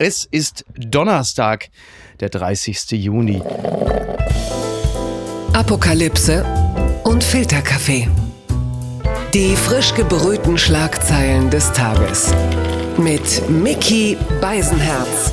Es ist Donnerstag, der 30. Juni. Apokalypse und Filterkaffee. Die frisch gebrühten Schlagzeilen des Tages. Mit Mickey Beisenherz.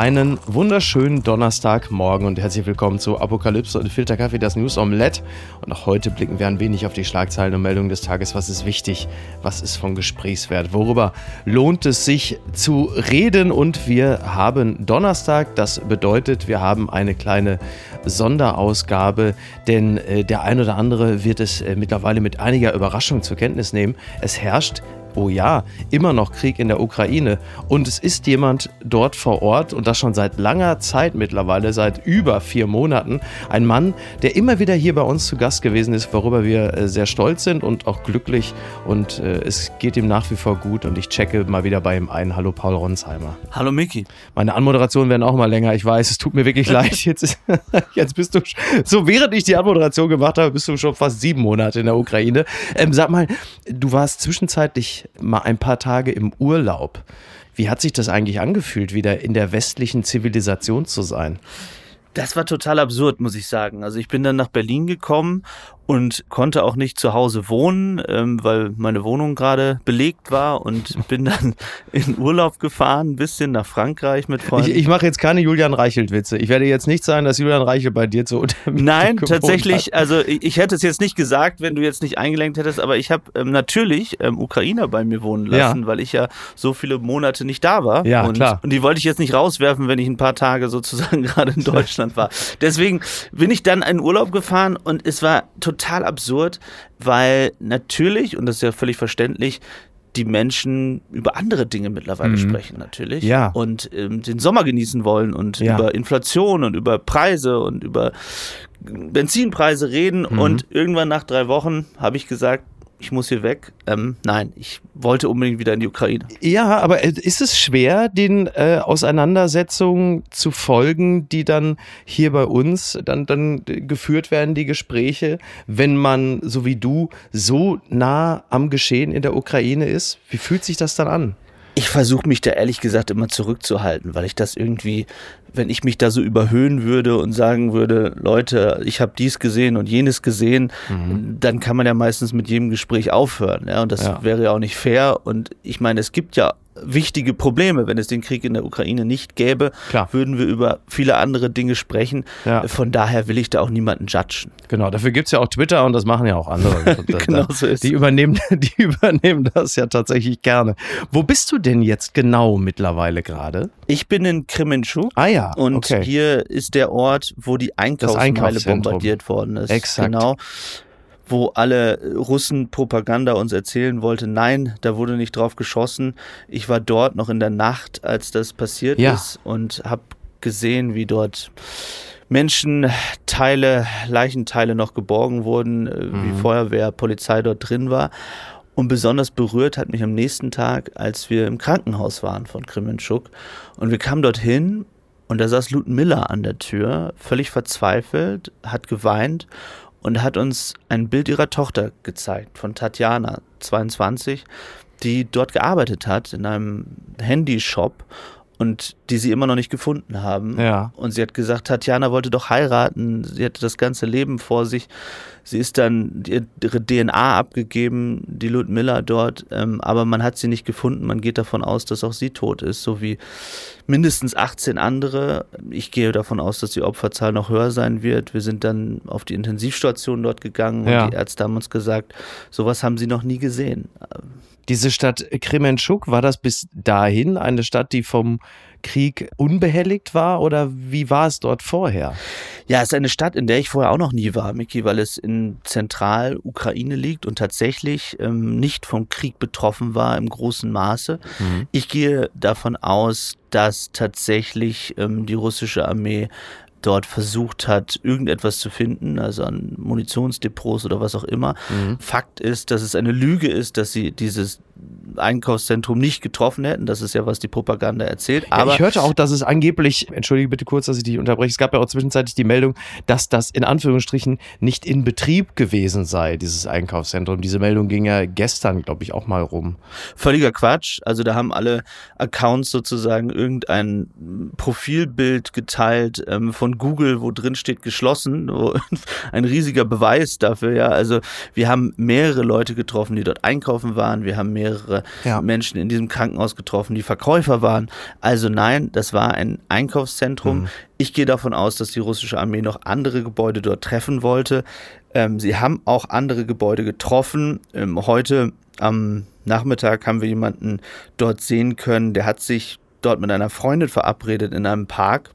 Einen wunderschönen Donnerstagmorgen und herzlich willkommen zu Apokalypse und Filterkaffee, das News Omelette. Und auch heute blicken wir ein wenig auf die Schlagzeilen und Meldungen des Tages. Was ist wichtig? Was ist von Gesprächswert? Worüber lohnt es sich zu reden? Und wir haben Donnerstag. Das bedeutet, wir haben eine kleine Sonderausgabe, denn äh, der ein oder andere wird es äh, mittlerweile mit einiger Überraschung zur Kenntnis nehmen. Es herrscht oh ja, immer noch Krieg in der Ukraine. Und es ist jemand dort vor Ort und das schon seit langer Zeit mittlerweile, seit über vier Monaten. Ein Mann, der immer wieder hier bei uns zu Gast gewesen ist, worüber wir äh, sehr stolz sind und auch glücklich. Und äh, es geht ihm nach wie vor gut und ich checke mal wieder bei ihm ein. Hallo Paul Ronsheimer. Hallo Miki. Meine Anmoderationen werden auch mal länger. Ich weiß, es tut mir wirklich leid. Jetzt, jetzt bist du, so während ich die Anmoderation gemacht habe, bist du schon fast sieben Monate in der Ukraine. Ähm, sag mal, du warst zwischenzeitlich mal ein paar Tage im Urlaub. Wie hat sich das eigentlich angefühlt, wieder in der westlichen Zivilisation zu sein? Das war total absurd, muss ich sagen. Also ich bin dann nach Berlin gekommen und konnte auch nicht zu Hause wohnen, ähm, weil meine Wohnung gerade belegt war und bin dann in Urlaub gefahren, ein bisschen nach Frankreich mit Freunden. Ich, ich mache jetzt keine Julian Reichelt-Witze. Ich werde jetzt nicht sagen, dass Julian Reichelt bei dir zu Nein, tatsächlich, hat. also ich, ich, hätte es jetzt nicht gesagt, wenn du jetzt nicht eingelenkt hättest, aber ich habe ähm, natürlich ähm, Ukrainer bei mir wohnen lassen, ja. weil ich ja so viele Monate nicht da war. Ja, und, klar. Und die wollte ich jetzt nicht rauswerfen, wenn ich ein paar Tage sozusagen gerade in Deutschland war. Deswegen bin ich dann in Urlaub gefahren und es war total total absurd, weil natürlich, und das ist ja völlig verständlich, die Menschen über andere Dinge mittlerweile mhm. sprechen natürlich ja. und ähm, den Sommer genießen wollen und ja. über Inflation und über Preise und über Benzinpreise reden mhm. und irgendwann nach drei Wochen habe ich gesagt, ich muss hier weg. Ähm, nein, ich wollte unbedingt wieder in die Ukraine. Ja, aber ist es schwer, den äh, Auseinandersetzungen zu folgen, die dann hier bei uns dann, dann geführt werden, die Gespräche, wenn man, so wie du, so nah am Geschehen in der Ukraine ist? Wie fühlt sich das dann an? Ich versuche mich da ehrlich gesagt immer zurückzuhalten, weil ich das irgendwie, wenn ich mich da so überhöhen würde und sagen würde, Leute, ich habe dies gesehen und jenes gesehen, mhm. dann kann man ja meistens mit jedem Gespräch aufhören. Ja, und das ja. wäre ja auch nicht fair. Und ich meine, es gibt ja wichtige Probleme. Wenn es den Krieg in der Ukraine nicht gäbe, Klar. würden wir über viele andere Dinge sprechen. Ja. Von daher will ich da auch niemanden judgen. Genau, dafür gibt es ja auch Twitter und das machen ja auch andere. genau so ist die übernehmen, die übernehmen das ja tatsächlich gerne. Wo bist du denn jetzt genau mittlerweile gerade? Ich bin in Kremenchuk. Ah ja, Und okay. hier ist der Ort, wo die Einkaufsmeile bombardiert worden ist. Exakt. Genau wo alle Russen Propaganda uns erzählen wollte, nein, da wurde nicht drauf geschossen. Ich war dort noch in der Nacht, als das passiert ja. ist und habe gesehen, wie dort Menschenteile, Leichenteile noch geborgen wurden, äh, mhm. wie Feuerwehr, Polizei dort drin war. Und besonders berührt hat mich am nächsten Tag, als wir im Krankenhaus waren von Kremenschuk. Und wir kamen dorthin und da saß Ludmilla an der Tür, völlig verzweifelt, hat geweint und hat uns ein Bild ihrer Tochter gezeigt, von Tatjana, 22, die dort gearbeitet hat in einem Handyshop und die sie immer noch nicht gefunden haben. Ja. Und sie hat gesagt, Tatjana wollte doch heiraten, sie hatte das ganze Leben vor sich. Sie ist dann ihre DNA abgegeben, die Ludmilla dort, ähm, aber man hat sie nicht gefunden. Man geht davon aus, dass auch sie tot ist, so wie mindestens 18 andere. Ich gehe davon aus, dass die Opferzahl noch höher sein wird. Wir sind dann auf die Intensivstation dort gegangen ja. und die Ärzte haben uns gesagt, sowas haben sie noch nie gesehen. Diese Stadt Kremenschuk, war das bis dahin eine Stadt, die vom Krieg unbehelligt war oder wie war es dort vorher? Ja, es ist eine Stadt, in der ich vorher auch noch nie war, Miki, weil es in Zentralukraine liegt und tatsächlich ähm, nicht vom Krieg betroffen war im großen Maße. Mhm. Ich gehe davon aus, dass tatsächlich ähm, die russische Armee dort versucht hat, irgendetwas zu finden, also an Munitionsdepots oder was auch immer. Mhm. Fakt ist, dass es eine Lüge ist, dass sie dieses Einkaufszentrum nicht getroffen hätten. Das ist ja, was die Propaganda erzählt. Aber ja, ich hörte auch, dass es angeblich, entschuldige bitte kurz, dass ich dich unterbreche, es gab ja auch zwischenzeitlich die Meldung, dass das in Anführungsstrichen nicht in Betrieb gewesen sei, dieses Einkaufszentrum. Diese Meldung ging ja gestern, glaube ich, auch mal rum. Völliger Quatsch. Also da haben alle Accounts sozusagen irgendein Profilbild geteilt ähm, von Google, wo drin steht geschlossen. ein riesiger Beweis dafür, ja. Also wir haben mehrere Leute getroffen, die dort einkaufen waren. Wir haben mehrere ja. Menschen in diesem Krankenhaus getroffen, die Verkäufer waren. Also nein, das war ein Einkaufszentrum. Mhm. Ich gehe davon aus, dass die russische Armee noch andere Gebäude dort treffen wollte. Ähm, sie haben auch andere Gebäude getroffen. Ähm, heute am Nachmittag haben wir jemanden dort sehen können, der hat sich dort mit einer Freundin verabredet in einem Park.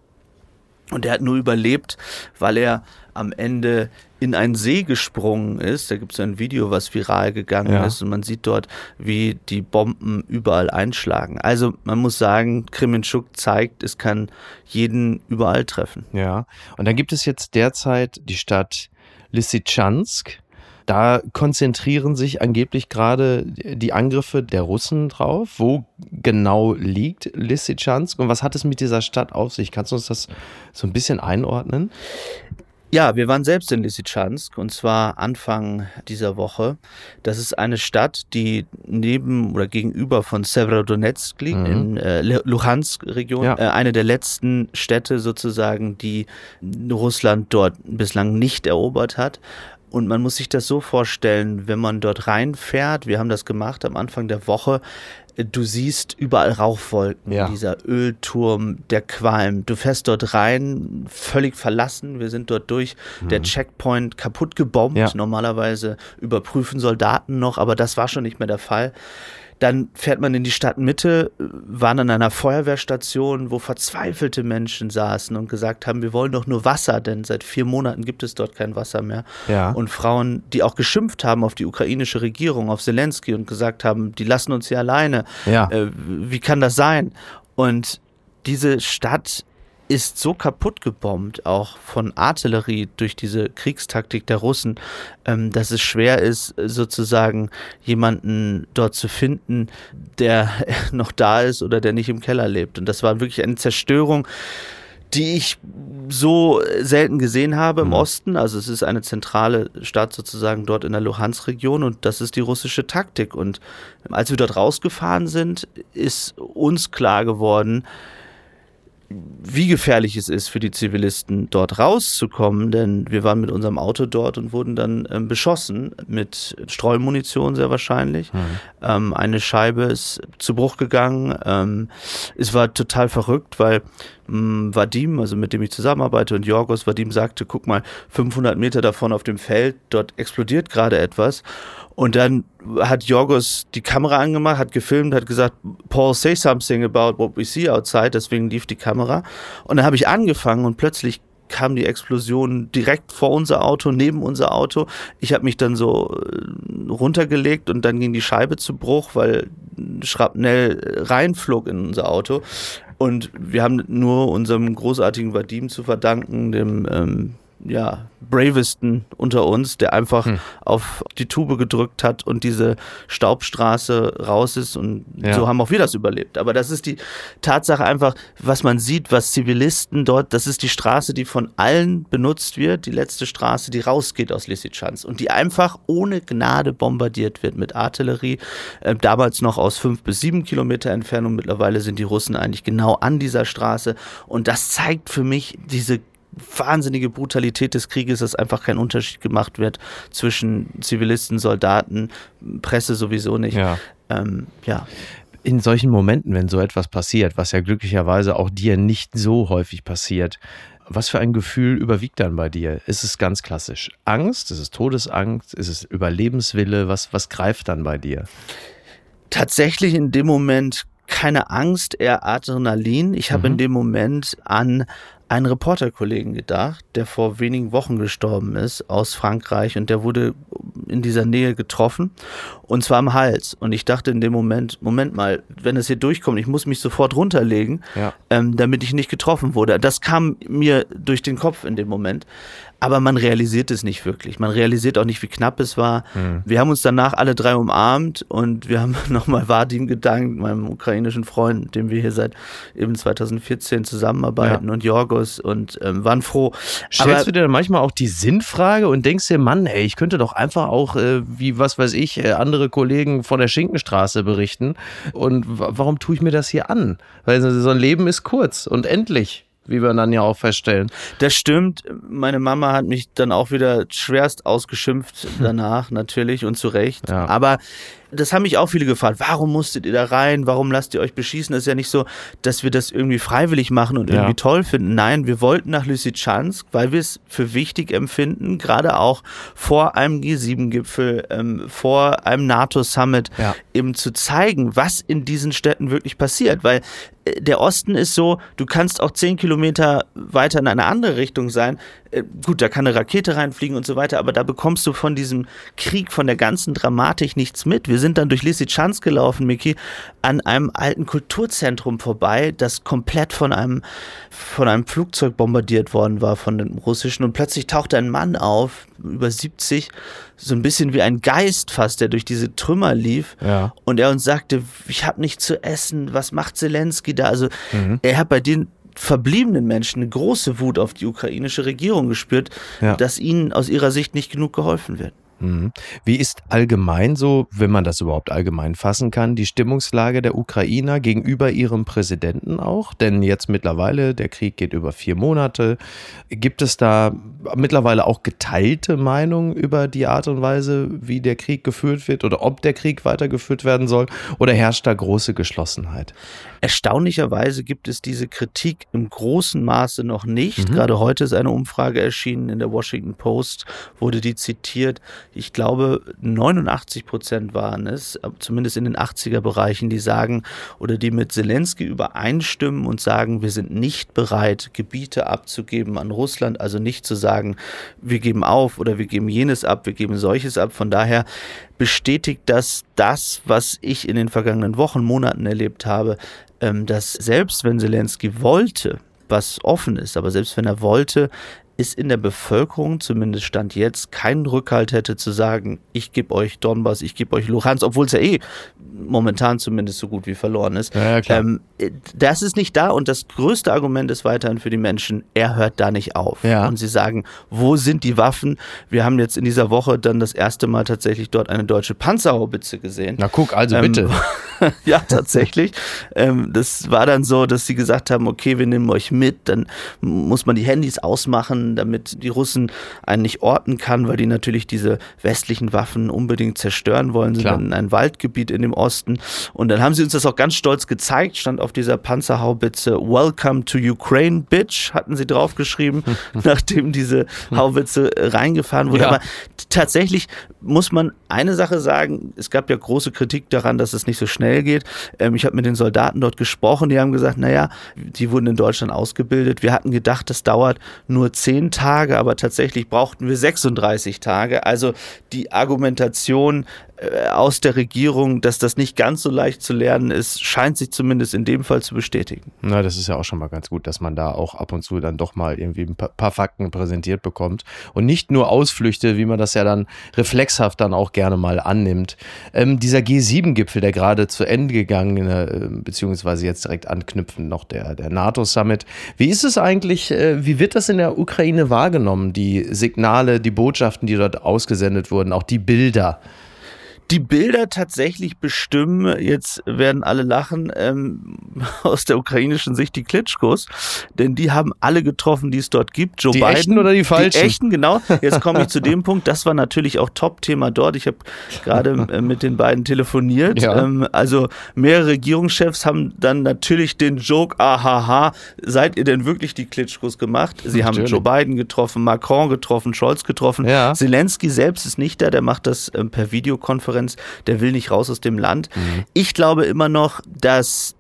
Und der hat nur überlebt, weil er am Ende in einen See gesprungen ist. Da gibt es ein Video, was viral gegangen ja. ist und man sieht dort, wie die Bomben überall einschlagen. Also man muss sagen, Kremenchuk zeigt, es kann jeden überall treffen. Ja, und dann gibt es jetzt derzeit die Stadt Lysychansk. Da konzentrieren sich angeblich gerade die Angriffe der Russen drauf. Wo genau liegt Lysychansk und was hat es mit dieser Stadt auf sich? Kannst du uns das so ein bisschen einordnen? Ja, wir waren selbst in Lysychansk und zwar Anfang dieser Woche. Das ist eine Stadt, die neben oder gegenüber von Severodonetsk liegt, mhm. in äh, Luhansk-Region. Ja. Äh, eine der letzten Städte sozusagen, die Russland dort bislang nicht erobert hat. Und man muss sich das so vorstellen, wenn man dort reinfährt, wir haben das gemacht am Anfang der Woche, du siehst überall Rauchwolken, ja. dieser Ölturm, der Qualm. Du fährst dort rein, völlig verlassen. Wir sind dort durch mhm. der Checkpoint kaputt gebombt. Ja. Normalerweise überprüfen Soldaten noch, aber das war schon nicht mehr der Fall. Dann fährt man in die Stadtmitte, waren an einer Feuerwehrstation, wo verzweifelte Menschen saßen und gesagt haben, wir wollen doch nur Wasser, denn seit vier Monaten gibt es dort kein Wasser mehr. Ja. Und Frauen, die auch geschimpft haben auf die ukrainische Regierung, auf Zelensky und gesagt haben, die lassen uns hier alleine. Ja. Äh, wie kann das sein? Und diese Stadt ist so kaputt gebombt, auch von Artillerie durch diese Kriegstaktik der Russen, ähm, dass es schwer ist, sozusagen jemanden dort zu finden, der noch da ist oder der nicht im Keller lebt. Und das war wirklich eine Zerstörung, die ich so selten gesehen habe im mhm. Osten. Also es ist eine zentrale Stadt sozusagen dort in der Luhansk-Region und das ist die russische Taktik. Und als wir dort rausgefahren sind, ist uns klar geworden, wie gefährlich es ist für die Zivilisten, dort rauszukommen, denn wir waren mit unserem Auto dort und wurden dann ähm, beschossen mit Streumunition sehr wahrscheinlich. Mhm. Ähm, eine Scheibe ist zu Bruch gegangen. Ähm, es war total verrückt, weil ähm, Vadim, also mit dem ich zusammenarbeite, und Jorgos Vadim sagte, guck mal, 500 Meter davon auf dem Feld, dort explodiert gerade etwas. Und dann hat Jorgos die Kamera angemacht, hat gefilmt, hat gesagt, Paul, say something about what we see outside. Deswegen lief die Kamera. Und dann habe ich angefangen und plötzlich kam die Explosion direkt vor unser Auto, neben unser Auto. Ich habe mich dann so äh, runtergelegt und dann ging die Scheibe zu Bruch, weil Schrapnell reinflog in unser Auto. Und wir haben nur unserem großartigen Vadim zu verdanken, dem ähm, ja, bravesten unter uns, der einfach hm. auf die Tube gedrückt hat und diese Staubstraße raus ist und ja. so haben auch wir das überlebt. Aber das ist die Tatsache einfach, was man sieht, was Zivilisten dort, das ist die Straße, die von allen benutzt wird, die letzte Straße, die rausgeht aus Lysychansk und die einfach ohne Gnade bombardiert wird mit Artillerie, äh, damals noch aus fünf bis sieben Kilometer Entfernung, mittlerweile sind die Russen eigentlich genau an dieser Straße und das zeigt für mich diese wahnsinnige Brutalität des Krieges, dass einfach kein Unterschied gemacht wird zwischen Zivilisten, Soldaten, Presse sowieso nicht. Ja. Ähm, ja. In solchen Momenten, wenn so etwas passiert, was ja glücklicherweise auch dir nicht so häufig passiert, was für ein Gefühl überwiegt dann bei dir? Ist es ganz klassisch Angst? Ist es Todesangst? Ist es Überlebenswille? Was, was greift dann bei dir? Tatsächlich in dem Moment keine Angst, eher Adrenalin. Ich habe mhm. in dem Moment an einen Reporterkollegen gedacht, der vor wenigen Wochen gestorben ist aus Frankreich und der wurde in dieser Nähe getroffen und zwar am Hals. Und ich dachte in dem Moment, Moment mal, wenn es hier durchkommt, ich muss mich sofort runterlegen, ja. ähm, damit ich nicht getroffen wurde. Das kam mir durch den Kopf in dem Moment aber man realisiert es nicht wirklich. Man realisiert auch nicht, wie knapp es war. Mhm. Wir haben uns danach alle drei umarmt und wir haben nochmal Vadim gedankt, meinem ukrainischen Freund, mit dem wir hier seit eben 2014 zusammenarbeiten ja. und Jorgos und ähm, waren froh. Stellst aber, du dir dann manchmal auch die Sinnfrage und denkst dir, Mann, ey, ich könnte doch einfach auch, äh, wie was weiß ich, äh, andere Kollegen von der Schinkenstraße berichten und warum tue ich mir das hier an? Weil so ein Leben ist kurz und endlich wie wir dann ja auch feststellen. Das stimmt. Meine Mama hat mich dann auch wieder schwerst ausgeschimpft danach, natürlich und zu Recht. Ja. Aber das haben mich auch viele gefragt. Warum musstet ihr da rein? Warum lasst ihr euch beschießen? Das ist ja nicht so, dass wir das irgendwie freiwillig machen und irgendwie ja. toll finden. Nein, wir wollten nach Lysychansk, weil wir es für wichtig empfinden, gerade auch vor einem G7-Gipfel, ähm, vor einem NATO-Summit, ja. eben zu zeigen, was in diesen Städten wirklich passiert. Weil äh, der Osten ist so, du kannst auch zehn Kilometer weiter in eine andere Richtung sein. Äh, gut, da kann eine Rakete reinfliegen und so weiter, aber da bekommst du von diesem Krieg, von der ganzen Dramatik nichts mit. Wir sind dann durch Lysychansk gelaufen, Miki, an einem alten Kulturzentrum vorbei, das komplett von einem, von einem Flugzeug bombardiert worden war, von den russischen. Und plötzlich tauchte ein Mann auf, über 70, so ein bisschen wie ein Geist fast, der durch diese Trümmer lief. Ja. Und er uns sagte, ich habe nichts zu essen, was macht Zelensky da? Also mhm. er hat bei den verbliebenen Menschen eine große Wut auf die ukrainische Regierung gespürt, ja. dass ihnen aus ihrer Sicht nicht genug geholfen wird. Mhm. Wie ist allgemein so, wenn man das überhaupt allgemein fassen kann, die Stimmungslage der Ukrainer gegenüber ihrem Präsidenten auch? Denn jetzt mittlerweile, der Krieg geht über vier Monate. Gibt es da mittlerweile auch geteilte Meinungen über die Art und Weise, wie der Krieg geführt wird oder ob der Krieg weitergeführt werden soll? Oder herrscht da große Geschlossenheit? Erstaunlicherweise gibt es diese Kritik im großen Maße noch nicht. Mhm. Gerade heute ist eine Umfrage erschienen in der Washington Post, wurde die zitiert ich glaube, 89 Prozent waren es, zumindest in den 80er Bereichen, die sagen oder die mit Zelensky übereinstimmen und sagen, wir sind nicht bereit, Gebiete abzugeben an Russland, also nicht zu sagen, wir geben auf oder wir geben jenes ab, wir geben solches ab. Von daher bestätigt das das, was ich in den vergangenen Wochen, Monaten erlebt habe, ähm, dass selbst wenn Zelensky wollte, was offen ist, aber selbst wenn er wollte, ist in der Bevölkerung, zumindest Stand jetzt, keinen Rückhalt hätte zu sagen, ich gebe euch Donbass, ich gebe euch Luhansk, obwohl es ja eh momentan zumindest so gut wie verloren ist. Ja, ja, ähm, das ist nicht da und das größte Argument ist weiterhin für die Menschen, er hört da nicht auf. Ja. Und sie sagen, wo sind die Waffen? Wir haben jetzt in dieser Woche dann das erste Mal tatsächlich dort eine deutsche Panzerhaubitze gesehen. Na guck, also ähm, bitte. ja, tatsächlich. ähm, das war dann so, dass sie gesagt haben, okay, wir nehmen euch mit, dann muss man die Handys ausmachen, damit die Russen einen nicht orten kann, weil die natürlich diese westlichen Waffen unbedingt zerstören wollen, sind Klar. dann in ein Waldgebiet in dem Osten. Und dann haben sie uns das auch ganz stolz gezeigt, stand auf dieser Panzerhaubitze Welcome to Ukraine, Bitch, hatten sie draufgeschrieben, nachdem diese Haubitze reingefahren wurde. Ja. Aber tatsächlich muss man eine Sache sagen, es gab ja große Kritik daran, dass es nicht so schnell geht. Ähm, ich habe mit den Soldaten dort gesprochen, die haben gesagt, naja, die wurden in Deutschland ausgebildet. Wir hatten gedacht, das dauert nur zehn Tage, aber tatsächlich brauchten wir 36 Tage. Also die Argumentation, aus der Regierung, dass das nicht ganz so leicht zu lernen ist, scheint sich zumindest in dem Fall zu bestätigen. Na, das ist ja auch schon mal ganz gut, dass man da auch ab und zu dann doch mal irgendwie ein paar Fakten präsentiert bekommt und nicht nur Ausflüchte, wie man das ja dann reflexhaft dann auch gerne mal annimmt. Ähm, dieser G7-Gipfel, der gerade zu Ende gegangen, äh, beziehungsweise jetzt direkt anknüpfend noch der, der NATO-Summit. Wie ist es eigentlich, äh, wie wird das in der Ukraine wahrgenommen, die Signale, die Botschaften, die dort ausgesendet wurden, auch die Bilder? Die Bilder tatsächlich bestimmen, jetzt werden alle lachen, ähm, aus der ukrainischen Sicht die Klitschkos, denn die haben alle getroffen, die es dort gibt. Joe die Biden, echten oder die falschen? Die echten, genau. Jetzt komme ich zu dem Punkt, das war natürlich auch Top-Thema dort. Ich habe gerade äh, mit den beiden telefoniert. Ja. Ähm, also mehrere Regierungschefs haben dann natürlich den Joke, ahaha, seid ihr denn wirklich die Klitschkos gemacht? Sie haben Joe Biden getroffen, Macron getroffen, Scholz getroffen. Ja. Zelensky selbst ist nicht da, der macht das ähm, per Videokonferenz Konferenz, der will nicht raus aus dem Land. Mhm. Ich glaube immer noch, dass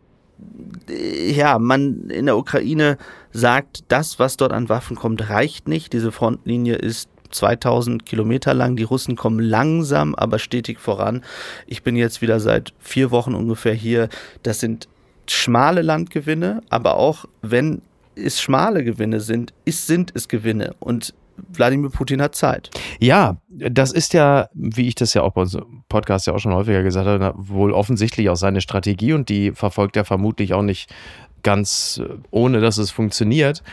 ja, man in der Ukraine sagt, das, was dort an Waffen kommt, reicht nicht. Diese Frontlinie ist 2000 Kilometer lang. Die Russen kommen langsam, aber stetig voran. Ich bin jetzt wieder seit vier Wochen ungefähr hier. Das sind schmale Landgewinne, aber auch wenn es schmale Gewinne sind, ist, sind es Gewinne. Und Wladimir Putin hat Zeit. Ja, das ist ja, wie ich das ja auch bei unserem Podcast ja auch schon häufiger gesagt habe, wohl offensichtlich auch seine Strategie und die verfolgt er vermutlich auch nicht ganz äh, ohne, dass es funktioniert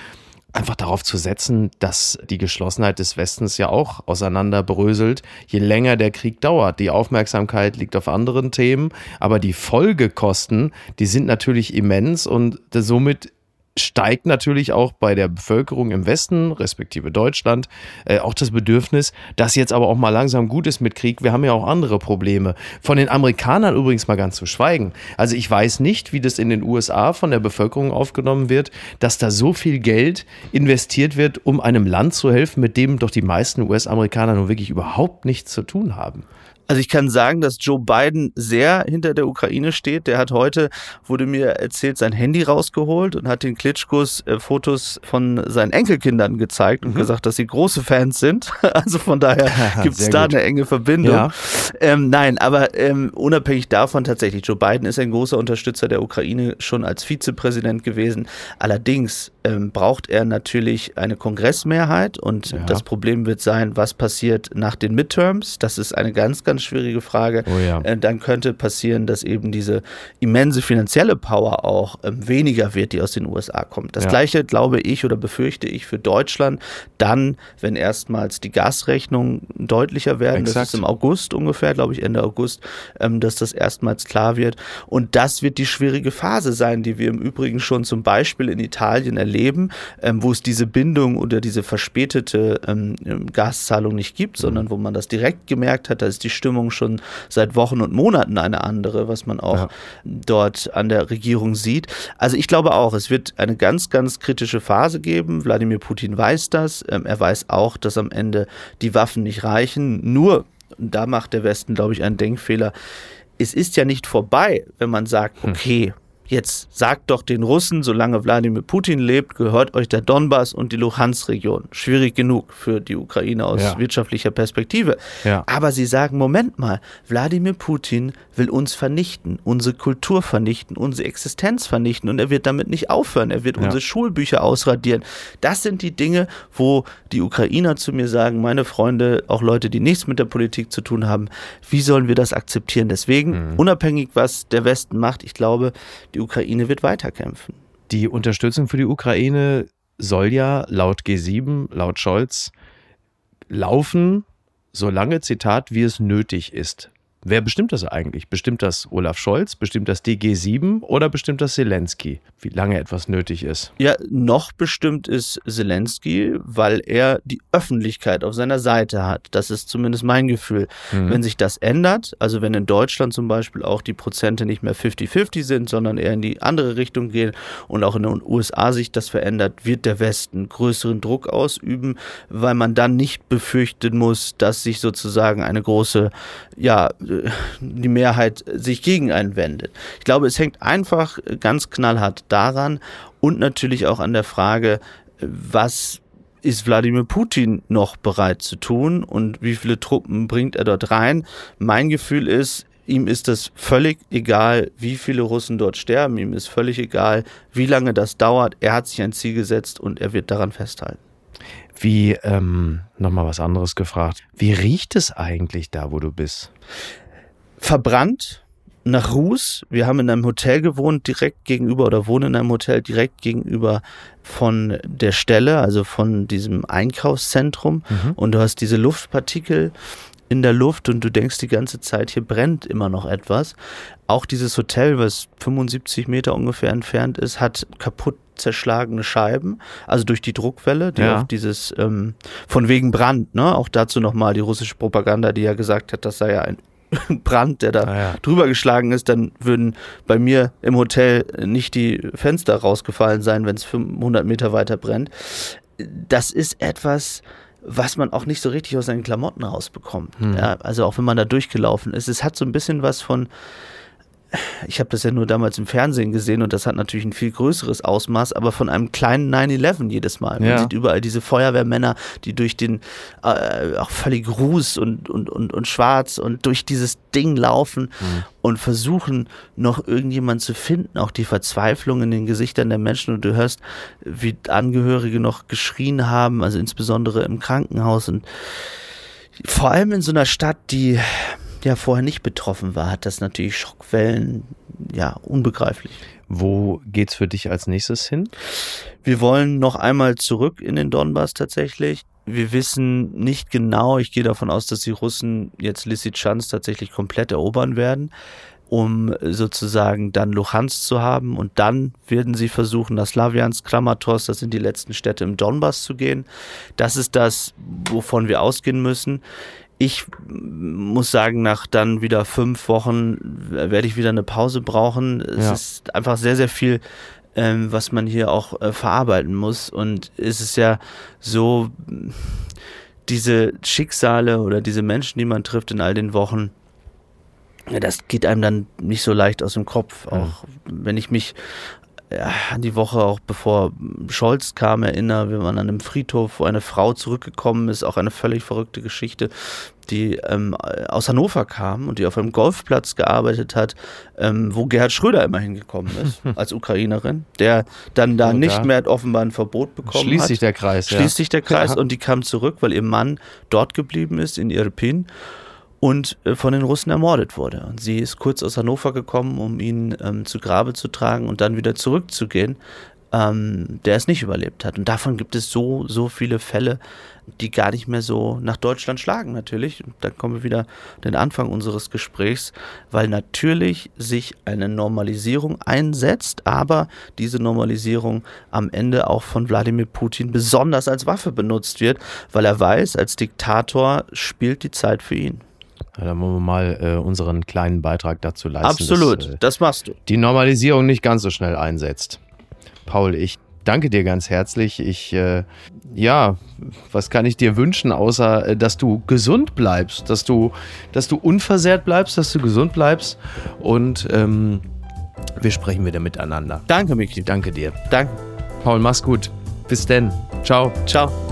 einfach darauf zu setzen, dass die Geschlossenheit des Westens ja auch auseinanderbröselt, je länger der Krieg dauert. Die Aufmerksamkeit liegt auf anderen Themen, aber die Folgekosten, die sind natürlich immens und somit steigt natürlich auch bei der Bevölkerung im Westen, respektive Deutschland, äh, auch das Bedürfnis, dass jetzt aber auch mal langsam gut ist mit Krieg. Wir haben ja auch andere Probleme. Von den Amerikanern übrigens mal ganz zu schweigen. Also ich weiß nicht, wie das in den USA von der Bevölkerung aufgenommen wird, dass da so viel Geld investiert wird, um einem Land zu helfen, mit dem doch die meisten US-Amerikaner nun wirklich überhaupt nichts zu tun haben. Also ich kann sagen, dass Joe Biden sehr hinter der Ukraine steht. Der hat heute, wurde mir erzählt, sein Handy rausgeholt und hat den Klitschkos äh, Fotos von seinen Enkelkindern gezeigt und mhm. gesagt, dass sie große Fans sind. Also von daher gibt es da gut. eine enge Verbindung. Ja. Ähm, nein, aber ähm, unabhängig davon tatsächlich, Joe Biden ist ein großer Unterstützer der Ukraine schon als Vizepräsident gewesen. Allerdings ähm, braucht er natürlich eine Kongressmehrheit und ja. das Problem wird sein, was passiert nach den Midterms. Das ist eine ganz, ganz schwierige Frage. Oh ja. äh, dann könnte passieren, dass eben diese immense finanzielle Power auch ähm, weniger wird, die aus den USA kommt. Das ja. gleiche glaube ich oder befürchte ich für Deutschland dann, wenn erstmals die Gasrechnungen deutlicher werden. Exakt. Das ist im August ungefähr, glaube ich, Ende August, ähm, dass das erstmals klar wird. Und das wird die schwierige Phase sein, die wir im Übrigen schon zum Beispiel in Italien erleben erleben, ähm, wo es diese Bindung oder diese verspätete ähm, Gaszahlung nicht gibt, mhm. sondern wo man das direkt gemerkt hat, da ist die Stimmung schon seit Wochen und Monaten eine andere, was man auch ja. dort an der Regierung sieht. Also ich glaube auch, es wird eine ganz, ganz kritische Phase geben. Wladimir Putin weiß das. Ähm, er weiß auch, dass am Ende die Waffen nicht reichen. Nur, da macht der Westen, glaube ich, einen Denkfehler. Es ist ja nicht vorbei, wenn man sagt, hm. okay, Jetzt sagt doch den Russen, solange Wladimir Putin lebt, gehört euch der Donbass und die Luhansk-Region. Schwierig genug für die Ukraine aus ja. wirtschaftlicher Perspektive. Ja. Aber sie sagen, Moment mal, Wladimir Putin will uns vernichten, unsere Kultur vernichten, unsere Existenz vernichten und er wird damit nicht aufhören. Er wird ja. unsere Schulbücher ausradieren. Das sind die Dinge, wo die Ukrainer zu mir sagen, meine Freunde, auch Leute, die nichts mit der Politik zu tun haben, wie sollen wir das akzeptieren? Deswegen, mhm. unabhängig was der Westen macht, ich glaube, die Ukraine wird weiterkämpfen. Die Unterstützung für die Ukraine soll ja laut G7, laut Scholz, laufen, solange, Zitat, wie es nötig ist. Wer bestimmt das eigentlich? Bestimmt das Olaf Scholz? Bestimmt das DG7 oder bestimmt das Zelensky, wie lange etwas nötig ist? Ja, noch bestimmt ist Zelensky, weil er die Öffentlichkeit auf seiner Seite hat. Das ist zumindest mein Gefühl. Mhm. Wenn sich das ändert, also wenn in Deutschland zum Beispiel auch die Prozente nicht mehr 50-50 sind, sondern eher in die andere Richtung gehen und auch in den USA sich das verändert, wird der Westen größeren Druck ausüben, weil man dann nicht befürchten muss, dass sich sozusagen eine große, ja, die Mehrheit sich gegen einen wendet. Ich glaube, es hängt einfach ganz knallhart daran und natürlich auch an der Frage, was ist Wladimir Putin noch bereit zu tun und wie viele Truppen bringt er dort rein? Mein Gefühl ist, ihm ist es völlig egal, wie viele Russen dort sterben. Ihm ist völlig egal, wie lange das dauert. Er hat sich ein Ziel gesetzt und er wird daran festhalten. Wie, ähm, nochmal was anderes gefragt. Wie riecht es eigentlich da, wo du bist? Verbrannt nach Ruß. Wir haben in einem Hotel gewohnt, direkt gegenüber oder wohnen in einem Hotel direkt gegenüber von der Stelle, also von diesem Einkaufszentrum. Mhm. Und du hast diese Luftpartikel in der Luft und du denkst die ganze Zeit, hier brennt immer noch etwas. Auch dieses Hotel, was 75 Meter ungefähr entfernt ist, hat kaputt zerschlagene Scheiben, also durch die Druckwelle, die ja. auf dieses ähm, von wegen Brand, ne? Auch dazu nochmal die russische Propaganda, die ja gesagt hat, das sei ja ein Brand, der da ah, ja. drüber geschlagen ist, dann würden bei mir im Hotel nicht die Fenster rausgefallen sein, wenn es 500 Meter weiter brennt. Das ist etwas, was man auch nicht so richtig aus seinen Klamotten rausbekommt. Hm. Ja, also auch wenn man da durchgelaufen ist. Es hat so ein bisschen was von ich habe das ja nur damals im Fernsehen gesehen und das hat natürlich ein viel größeres Ausmaß, aber von einem kleinen 9-11 jedes Mal. Man ja. sieht überall diese Feuerwehrmänner, die durch den äh, auch völlig ruß und, und, und, und schwarz und durch dieses Ding laufen mhm. und versuchen noch irgendjemand zu finden, auch die Verzweiflung in den Gesichtern der Menschen und du hörst, wie Angehörige noch geschrien haben, also insbesondere im Krankenhaus und vor allem in so einer Stadt, die ja vorher nicht betroffen war, hat das natürlich Schockwellen, ja, unbegreiflich. Wo geht's für dich als nächstes hin? Wir wollen noch einmal zurück in den Donbass tatsächlich. Wir wissen nicht genau, ich gehe davon aus, dass die Russen jetzt Lysychansk tatsächlich komplett erobern werden, um sozusagen dann Luhansk zu haben und dann werden sie versuchen, nach Slawiansk, Kramatorsk, das sind die letzten Städte im Donbass zu gehen. Das ist das, wovon wir ausgehen müssen. Ich muss sagen, nach dann wieder fünf Wochen werde ich wieder eine Pause brauchen. Es ja. ist einfach sehr, sehr viel, ähm, was man hier auch äh, verarbeiten muss. Und es ist ja so, diese Schicksale oder diese Menschen, die man trifft in all den Wochen, das geht einem dann nicht so leicht aus dem Kopf. Auch wenn ich mich an die Woche auch bevor Scholz kam, erinnere, wir waren an einem Friedhof, wo eine Frau zurückgekommen ist, auch eine völlig verrückte Geschichte, die ähm, aus Hannover kam und die auf einem Golfplatz gearbeitet hat, ähm, wo Gerhard Schröder immer hingekommen ist, als Ukrainerin, der dann da oh, nicht mehr offenbar ein Verbot bekommen Schließt hat. sich der Kreis, Schließt ja. sich der Kreis und die kam zurück, weil ihr Mann dort geblieben ist in Irpin und äh, von den Russen ermordet wurde. Und sie ist kurz aus Hannover gekommen, um ihn ähm, zu Grabe zu tragen und dann wieder zurückzugehen, ähm, der es nicht überlebt hat. Und davon gibt es so, so viele Fälle, die gar nicht mehr so nach Deutschland schlagen, natürlich. Und dann kommen wir wieder an den Anfang unseres Gesprächs, weil natürlich sich eine Normalisierung einsetzt, aber diese Normalisierung am Ende auch von Wladimir Putin besonders als Waffe benutzt wird, weil er weiß, als Diktator spielt die Zeit für ihn. Ja, dann wollen wir mal äh, unseren kleinen Beitrag dazu leisten. Absolut, dass, äh, das machst du. Die Normalisierung nicht ganz so schnell einsetzt. Paul, ich danke dir ganz herzlich. Ich, äh, ja, was kann ich dir wünschen, außer äh, dass du gesund bleibst, dass du, dass du unversehrt bleibst, dass du gesund bleibst und ähm, wir sprechen wieder miteinander. Danke, Miki. Danke dir. Danke. Paul, mach's gut. Bis denn. Ciao. Ciao.